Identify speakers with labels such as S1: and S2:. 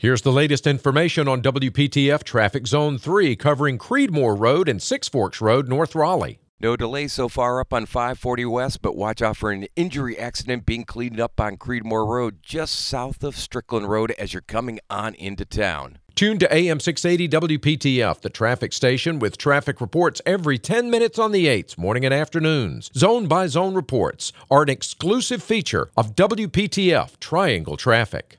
S1: Here's the latest information on WPTF Traffic Zone 3 covering Creedmoor Road and Six Forks Road, North Raleigh.
S2: No delays so far up on 540 West, but watch out for an injury accident being cleaned up on Creedmoor Road just south of Strickland Road as you're coming on into town.
S1: Tune to AM 680 WPTF, the traffic station with traffic reports every 10 minutes on the 8s, morning and afternoons. Zone by zone reports are an exclusive feature of WPTF Triangle Traffic.